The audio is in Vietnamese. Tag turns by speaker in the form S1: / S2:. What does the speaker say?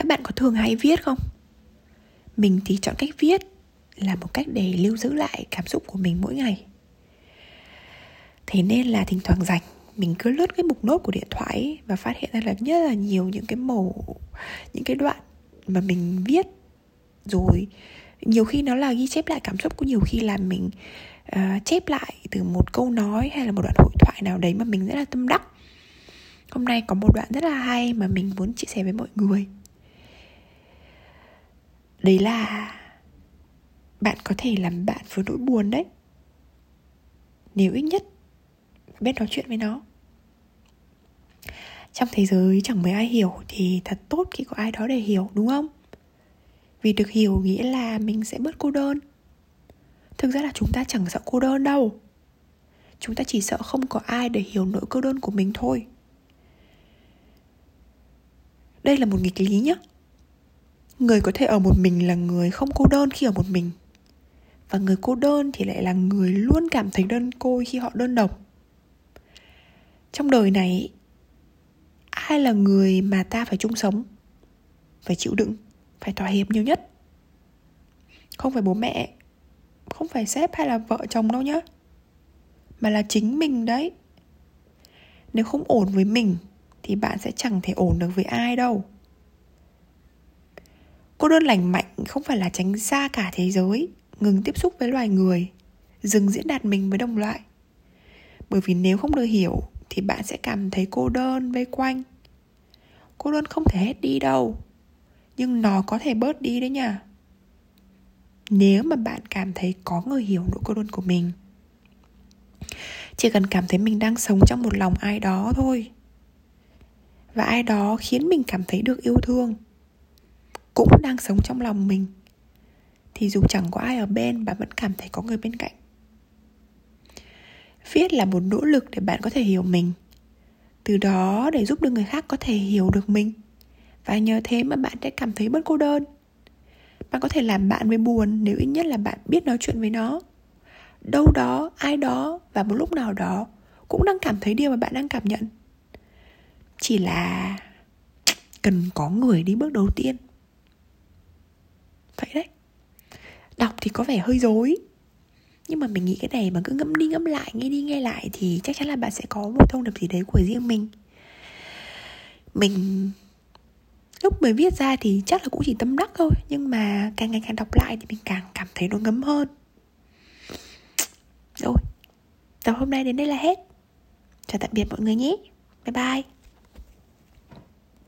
S1: các bạn có thường hay viết không? Mình thì chọn cách viết là một cách để lưu giữ lại cảm xúc của mình mỗi ngày. Thế nên là thỉnh thoảng rảnh mình cứ lướt cái mục nốt của điện thoại và phát hiện ra là rất là nhiều những cái màu những cái đoạn mà mình viết. Rồi nhiều khi nó là ghi chép lại cảm xúc có nhiều khi là mình uh, chép lại từ một câu nói hay là một đoạn hội thoại nào đấy mà mình rất là tâm đắc. Hôm nay có một đoạn rất là hay mà mình muốn chia sẻ với mọi người đấy là bạn có thể làm bạn với nỗi buồn đấy. Nếu ít nhất biết nói chuyện với nó. Trong thế giới chẳng mấy ai hiểu thì thật tốt khi có ai đó để hiểu, đúng không? Vì được hiểu nghĩa là mình sẽ bớt cô đơn. Thực ra là chúng ta chẳng sợ cô đơn đâu. Chúng ta chỉ sợ không có ai để hiểu nỗi cô đơn của mình thôi. Đây là một nghịch lý nhé người có thể ở một mình là người không cô đơn khi ở một mình. Và người cô đơn thì lại là người luôn cảm thấy đơn côi khi họ đơn độc. Trong đời này, ai là người mà ta phải chung sống, phải chịu đựng, phải thỏa hiệp nhiều nhất? Không phải bố mẹ, không phải sếp hay là vợ chồng đâu nhá, mà là chính mình đấy. Nếu không ổn với mình thì bạn sẽ chẳng thể ổn được với ai đâu cô đơn lành mạnh không phải là tránh xa cả thế giới, ngừng tiếp xúc với loài người, dừng diễn đạt mình với đồng loại. Bởi vì nếu không được hiểu thì bạn sẽ cảm thấy cô đơn vây quanh. Cô đơn không thể hết đi đâu, nhưng nó có thể bớt đi đấy nha nếu mà bạn cảm thấy có người hiểu nỗi cô đơn của mình, chỉ cần cảm thấy mình đang sống trong một lòng ai đó thôi. Và ai đó khiến mình cảm thấy được yêu thương cũng đang sống trong lòng mình. Thì dù chẳng có ai ở bên, bạn vẫn cảm thấy có người bên cạnh. Viết là một nỗ lực để bạn có thể hiểu mình. Từ đó, để giúp được người khác có thể hiểu được mình. Và nhờ thế mà bạn sẽ cảm thấy bớt cô đơn. Bạn có thể làm bạn với buồn nếu ít nhất là bạn biết nói chuyện với nó. Đâu đó, ai đó và một lúc nào đó cũng đang cảm thấy điều mà bạn đang cảm nhận. Chỉ là cần có người đi bước đầu tiên vậy đấy. Đọc thì có vẻ hơi dối. Nhưng mà mình nghĩ cái này mà cứ ngẫm đi ngẫm lại, nghe đi nghe lại thì chắc chắn là bạn sẽ có một thông điệp gì đấy của riêng mình. Mình lúc mới viết ra thì chắc là cũng chỉ tâm đắc thôi, nhưng mà càng ngày càng đọc lại thì mình càng cảm thấy nó ngấm hơn. Rồi, tập hôm nay đến đây là hết. Chào tạm biệt mọi người nhé. Bye bye.